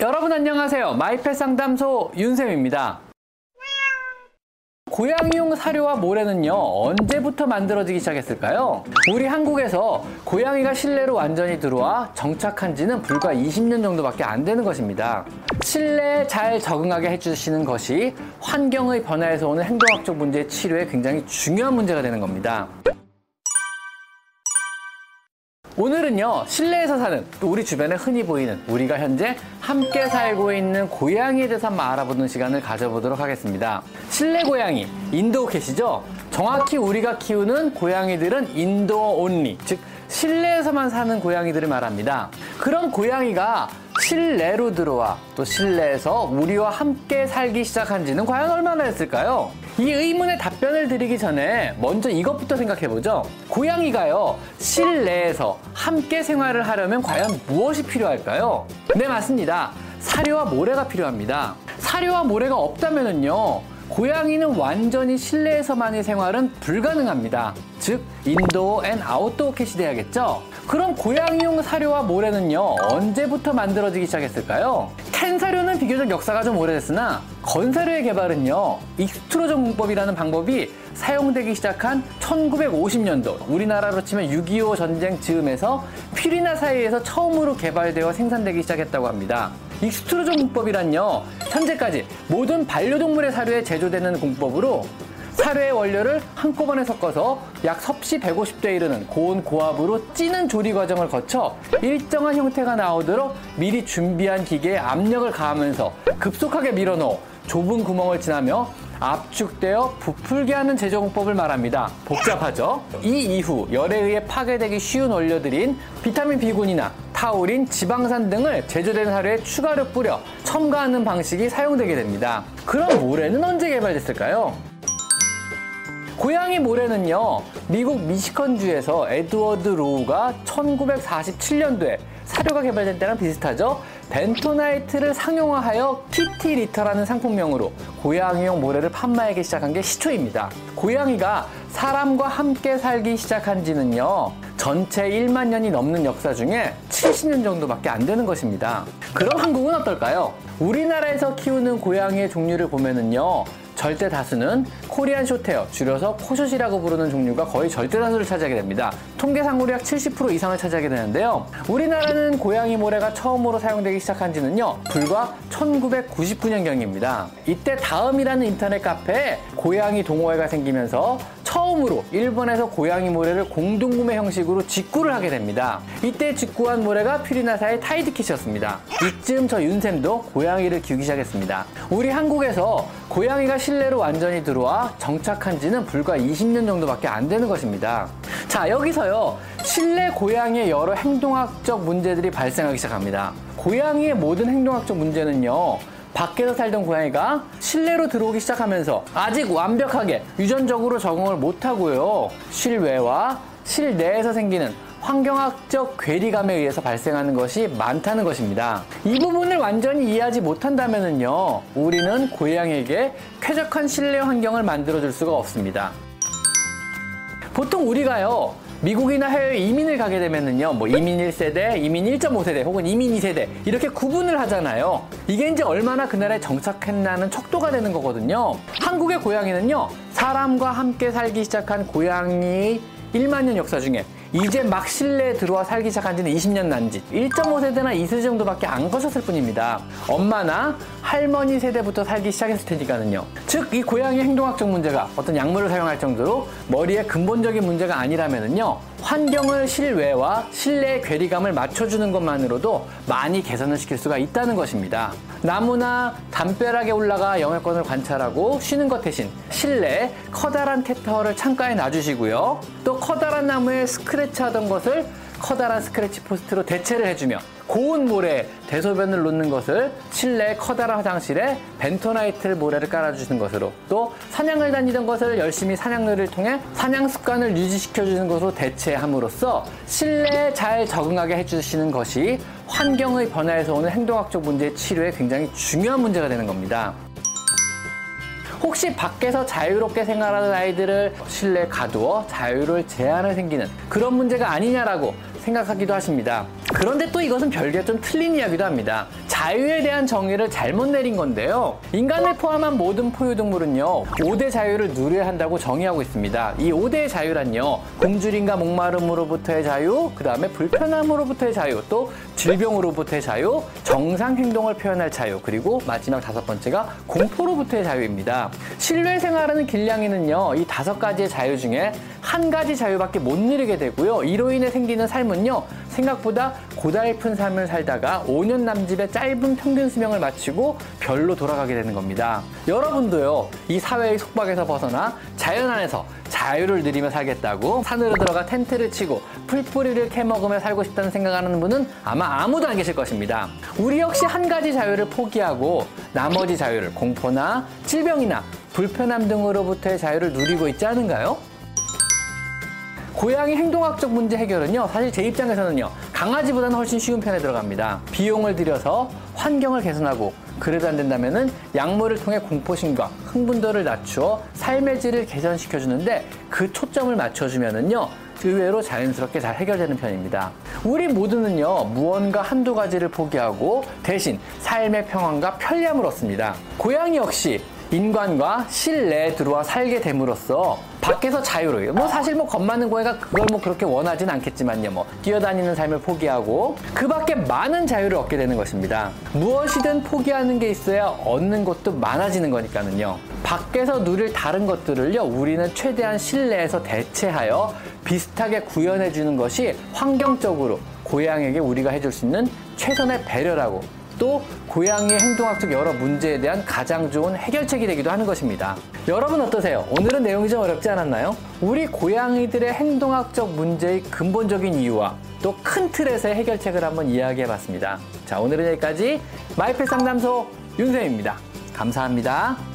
여러분 안녕하세요. 마이펫 상담소 윤쌤입니다. 고양이용 사료와 모래는요 언제부터 만들어지기 시작했을까요? 우리 한국에서 고양이가 실내로 완전히 들어와 정착한 지는 불과 20년 정도밖에 안 되는 것입니다. 실내에 잘 적응하게 해주시는 것이 환경의 변화에서 오는 행동학적 문제의 치료에 굉장히 중요한 문제가 되는 겁니다. 오늘은요 실내에서 사는 또 우리 주변에 흔히 보이는 우리가 현재 함께 살고 있는 고양이에 대해서 한번 알아보는 시간을 가져보도록 하겠습니다. 실내 고양이 인도캣이죠? 정확히 우리가 키우는 고양이들은 인도어 온리 즉 실내에서만 사는 고양이들을 말합니다. 그런 고양이가 실내로 들어와 또 실내에서 우리와 함께 살기 시작한 지는 과연 얼마나 됐을까요? 이 의문의 답변을 드리기 전에 먼저 이것부터 생각해 보죠. 고양이가요, 실내에서 함께 생활을 하려면 과연 무엇이 필요할까요? 네, 맞습니다. 사료와 모래가 필요합니다. 사료와 모래가 없다면은요, 고양이는 완전히 실내에서만의 생활은 불가능합니다. 즉, 인도어 앤 아웃도어 캣이 돼야겠죠? 그럼 고양이용 사료와 모래는요, 언제부터 만들어지기 시작했을까요? 캔 사료는 비교적 역사가 좀 오래됐으나, 건 사료의 개발은요, extrusion 공법이라는 방법이 사용되기 시작한 1950년도, 우리나라로 치면 6.25 전쟁 즈음에서 Purina 사에서 처음으로 개발되어 생산되기 시작했다고 합니다. extrusion 공법이란요, 현재까지 모든 반려동물의 사료에 제조되는 공법으로 사료의 원료를 한꺼번에 섞어서 약 섭씨 150도에 이르는 고온 고압으로 찌는 조리 과정을 거쳐 일정한 형태가 나오도록 미리 준비한 기계에 압력을 가하면서 급속하게 밀어넣어 좁은 구멍을 지나며 압축되어 부풀게 하는 제조 공법을 말합니다. 복잡하죠? 이 이후 열에 의해 파괴되기 쉬운 원료들인 비타민 B군이나 타우린, 지방산 등을 제조된 사료에 추가로 뿌려 첨가하는 방식이 사용되게 됩니다. 그럼 모래는 언제 개발됐을까요? 고양이 모래는요, 미국 미시건주에서 에드워드 로우가 1947년도에 사료가 개발된 때랑 비슷하죠? 벤토나이트를 상용화하여 Kitty Litter라는 상품명으로 고양이용 모래를 판매하기 시작한 게 시초입니다. 고양이가 사람과 함께 살기 시작한 지는요, 전체 1만 년이 넘는 역사 중에 70년 정도밖에 안 되는 것입니다. 그럼 한국은 어떨까요? 우리나라에서 키우는 고양이의 종류를 보면은요, 절대 다수는 코리안 쇼테어, 줄여서 코숏이라고 부르는 종류가 거의 절대 다수를 차지하게 됩니다. 통계상으로 약70% 이상을 차지하게 되는데요. 우리나라는 고양이 모래가 처음으로 사용되기 시작한 지는요, 불과 1999년경입니다. 이때 다음이라는 인터넷 카페에 고양이 동호회가 생기면서 처음으로 일본에서 고양이 모래를 공동구매 형식으로 직구를 하게 됩니다. 이때 직구한 모래가 퓨리나사의 타이드킷이었습니다. 이쯤 저 윤쌤도 고양이를 키우기 시작했습니다. 우리 한국에서 고양이가 실내로 완전히 들어와 정착한 지는 불과 20년 정도밖에 안 되는 것입니다. 자, 여기서요. 실내 고양이의 여러 행동학적 문제들이 발생하기 시작합니다. 고양이의 모든 행동학적 문제는요. 밖에서 살던 고양이가 실내로 들어오기 시작하면서 아직 완벽하게 유전적으로 적응을 못하고요. 실외와 실내에서 생기는 환경학적 괴리감에 의해서 발생하는 것이 많다는 것입니다. 이 부분을 완전히 이해하지 못한다면요, 우리는 고양이에게 쾌적한 실내 환경을 만들어줄 수가 없습니다. 보통 우리가요, 미국이나 해외 이민을 가게 되면은요, 뭐 이민 1세대, 이민 1.5세대, 혹은 이민 2세대, 이렇게 구분을 하잖아요. 이게 이제 얼마나 그 나라에 정착했나는 척도가 되는 거거든요. 한국의 고양이는요, 사람과 함께 살기 시작한 고양이 1만 년 역사 중에 이제 막 실내에 들어와 살기 시작한 지는 20년 난 지 1.5세대나 2세대 정도밖에 안 거셨을 뿐입니다. 엄마나 할머니 세대부터 살기 시작했을 테니까는요. 즉, 이 고양이 행동학적 문제가 어떤 약물을 사용할 정도로 머리에 근본적인 문제가 아니라면은요. 환경을 실외와 실내의 괴리감을 맞춰주는 것만으로도 많이 개선을 시킬 수가 있다는 것입니다. 나무나 담벼락에 올라가 영역권을 관찰하고 쉬는 것 대신 실내에 커다란 캣타워를 창가에 놔주시고요. 또 커다란 나무에 스크래치 하던 것을 커다란 scratch post로 대체를 해주며 고운 모래 대소변을 놓는 것을 실내 커다란 화장실에 벤토나이트 모래를 깔아주시는 것으로 또 사냥을 다니던 것을 열심히 사냥놀이를 통해 사냥 습관을 유지시켜주는 것으로 대체함으로써 실내에 잘 적응하게 해주시는 것이 환경의 변화에서 오는 행동학적 문제의 치료에 굉장히 중요한 문제가 되는 겁니다. 혹시 밖에서 자유롭게 생활하는 아이들을 실내에 가두어 자유를 제한을 생기는 그런 문제가 아니냐라고 생각하기도 하십니다. 그런데 또 이것은 별개 좀 틀린 이야기도 합니다. 자유에 대한 정의를 잘못 내린 건데요. 인간을 포함한 모든 포유동물은요, 5대 자유를 누려야 한다고 정의하고 있습니다. 이 5대의 자유란요, 굶주림과 목마름으로부터의 자유, 그 다음에 불편함으로부터의 자유, 또 질병으로부터의 자유, 정상 행동을 표현할 자유, 그리고 마지막 다섯 번째가 공포로부터의 자유입니다. 실내 생활하는 길냥이는요, 이 다섯 가지의 자유 중에 한 가지 자유밖에 못 누리게 되고요. 이로 인해 생기는 삶은요, 생각보다 고달픈 삶을 살다가 5년 남짓의 짧은 평균 수명을 마치고 별로 돌아가게 되는 겁니다. 여러분도요, 이 사회의 속박에서 벗어나 자연 안에서 자유를 누리며 살겠다고 산으로 들어가 텐트를 치고 풀뿌리를 캐먹으며 살고 싶다는 생각하는 분은 아마 아무도 안 계실 것입니다. 우리 역시 한 가지 자유를 포기하고 나머지 자유를 공포나 질병이나 불편함 등으로부터의 자유를 누리고 있지 않은가요? 고양이 행동학적 문제 해결은요, 사실 제 입장에서는요, 강아지보다는 훨씬 쉬운 편에 들어갑니다. 비용을 들여서 환경을 개선하고, 그래도 안 된다면은 약물을 통해 공포심과 흥분도를 낮추어 삶의 질을 개선시켜주는데 그 초점을 맞춰주면은요, 의외로 자연스럽게 잘 해결되는 편입니다. 우리 모두는요, 무언가 한두 가지를 포기하고 대신 삶의 평안과 편리함을 얻습니다. 고양이 역시 인간과 실내에 들어와 살게 됨으로써 밖에서 자유로워요. 뭐 사실 뭐 겁 많은 고양이가 그걸 뭐 그렇게 원하진 않겠지만요. 뭐 뛰어다니는 삶을 포기하고 그 밖에 많은 자유를 얻게 되는 것입니다. 무엇이든 포기하는 게 있어야 얻는 것도 많아지는 거니까는요. 밖에서 누릴 다른 것들을요. 우리는 최대한 실내에서 대체하여 비슷하게 구현해 주는 것이 환경적으로 고양이에게 우리가 해줄 수 있는 최선의 배려라고 또 고양이의 행동학적 여러 문제에 대한 가장 좋은 해결책이 되기도 하는 것입니다. 여러분 어떠세요? 오늘은 내용이 좀 어렵지 않았나요? 우리 고양이들의 행동학적 문제의 근본적인 이유와 또 큰 틀에서의 해결책을 한번 이야기해 봤습니다. 자, 오늘은 여기까지 마이펫 상담소 윤쌤입니다. 감사합니다.